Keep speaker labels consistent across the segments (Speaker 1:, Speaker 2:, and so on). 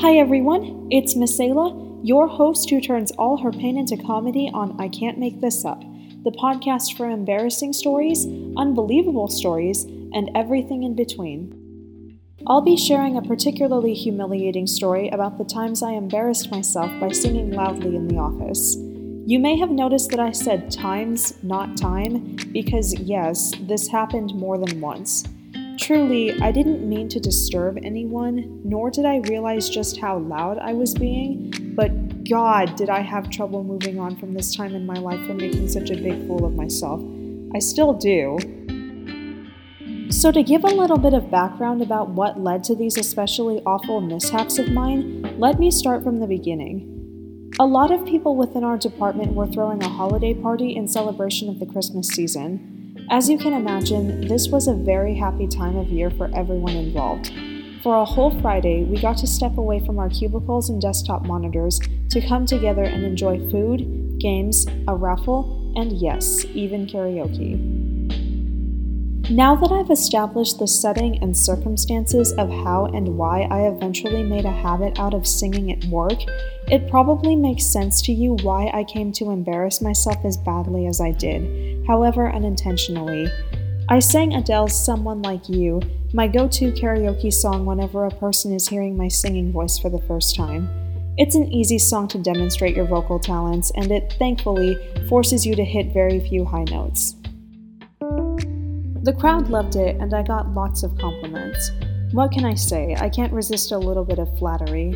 Speaker 1: Hi everyone, it's Misela, your host who turns all her pain into comedy on I Can't Make This Up, the podcast for embarrassing stories, unbelievable stories, and everything in between. I'll be sharing a particularly humiliating story about the times I embarrassed myself by singing loudly in the office. You may have noticed that I said times, not time, because yes, this happened more than once. Truly, I didn't mean to disturb anyone, nor did I realize just how loud I was being, but God, did I have trouble moving on from this time in my life for making such a big fool of myself. I still do. So, to give a little bit of background about what led to these especially awful mishaps of mine, let me start from the beginning. A lot of people within our department were throwing a holiday party in celebration of the Christmas season. As you can imagine, this was a very happy time of year for everyone involved. For a whole Friday, we got to step away from our cubicles and desktop monitors to come together and enjoy food, games, a raffle, and yes, even karaoke. Now that I've established the setting and circumstances of how and why I eventually made a habit out of singing at work, it probably makes sense to you why I came to embarrass myself as badly as I did, however unintentionally. I sang Adele's Someone Like You, my go to karaoke song whenever a person is hearing my singing voice for the first time. It's an easy song to demonstrate your vocal talents, and it thankfully forces you to hit very few high notes. The crowd loved it, and I got lots of compliments. What can I say? I can't resist a little bit of flattery.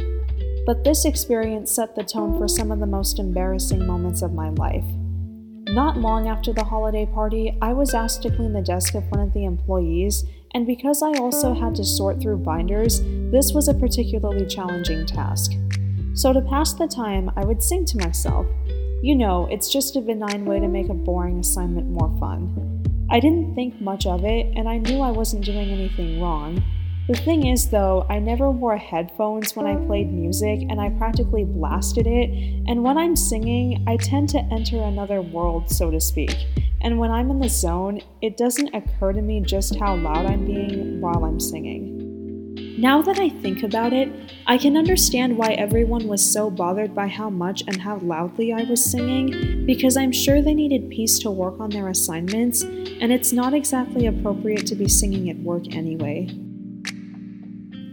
Speaker 1: But this experience set the tone for some of the most embarrassing moments of my life. Not long after the holiday party, I was asked to clean the desk of one of the employees, and because I also had to sort through binders, this was a particularly challenging task. So, to pass the time, I would sing to myself. You know, it's just a benign way to make a boring assignment more fun. I didn't think much of it, and I knew I wasn't doing anything wrong. The thing is, though, I never wore headphones when I played music, and I practically blasted it. And when I'm singing, I tend to enter another world, so to speak. And when I'm in the zone, it doesn't occur to me just how loud I'm being while I'm singing. Now that I think about it, I can understand why everyone was so bothered by how much and how loudly I was singing, because I'm sure they needed peace to work on their assignments, and it's not exactly appropriate to be singing at work anyway.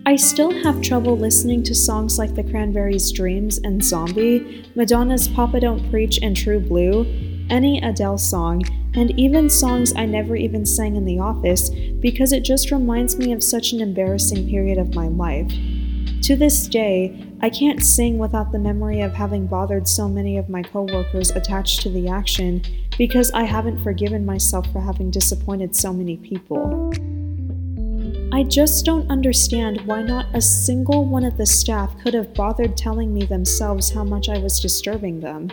Speaker 1: I still have trouble listening to songs like The Cranberries' Dreams and Zombie, Madonna's Papa Don't Preach and True Blue, any Adele song, and even songs I never even sang in the office because it just reminds me of such an embarrassing period of my life. To this day, I can't sing without the memory of having bothered so many of my coworkers attached to the action because I haven't forgiven myself for having disappointed so many people. I just don't understand why not a single one of the staff could have bothered telling me themselves how much I was disturbing them.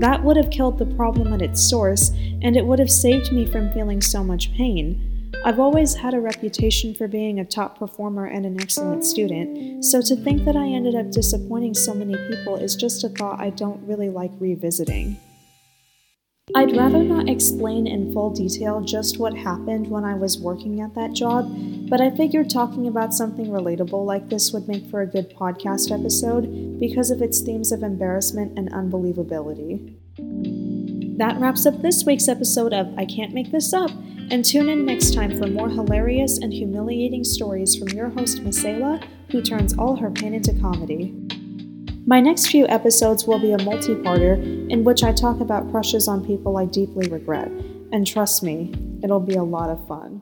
Speaker 1: That would have killed the problem at its source, and it would have saved me from feeling so much pain. I've always had a reputation for being a top performer and an excellent student, so to think that I ended up disappointing so many people is just a thought I don't really like revisiting. I'd rather not explain in full detail just what happened when I was working at that job, but I figured talking about something relatable like this would make for a good podcast episode because of its themes of embarrassment and unbelievability. That wraps up this week's episode of I Can't Make This Up, and tune in next time for more hilarious and humiliating stories from your host, Misela, who turns all her pain into comedy. My next few episodes will be a multi parter in which I talk about crushes on people I deeply regret, and trust me, it'll be a lot of fun.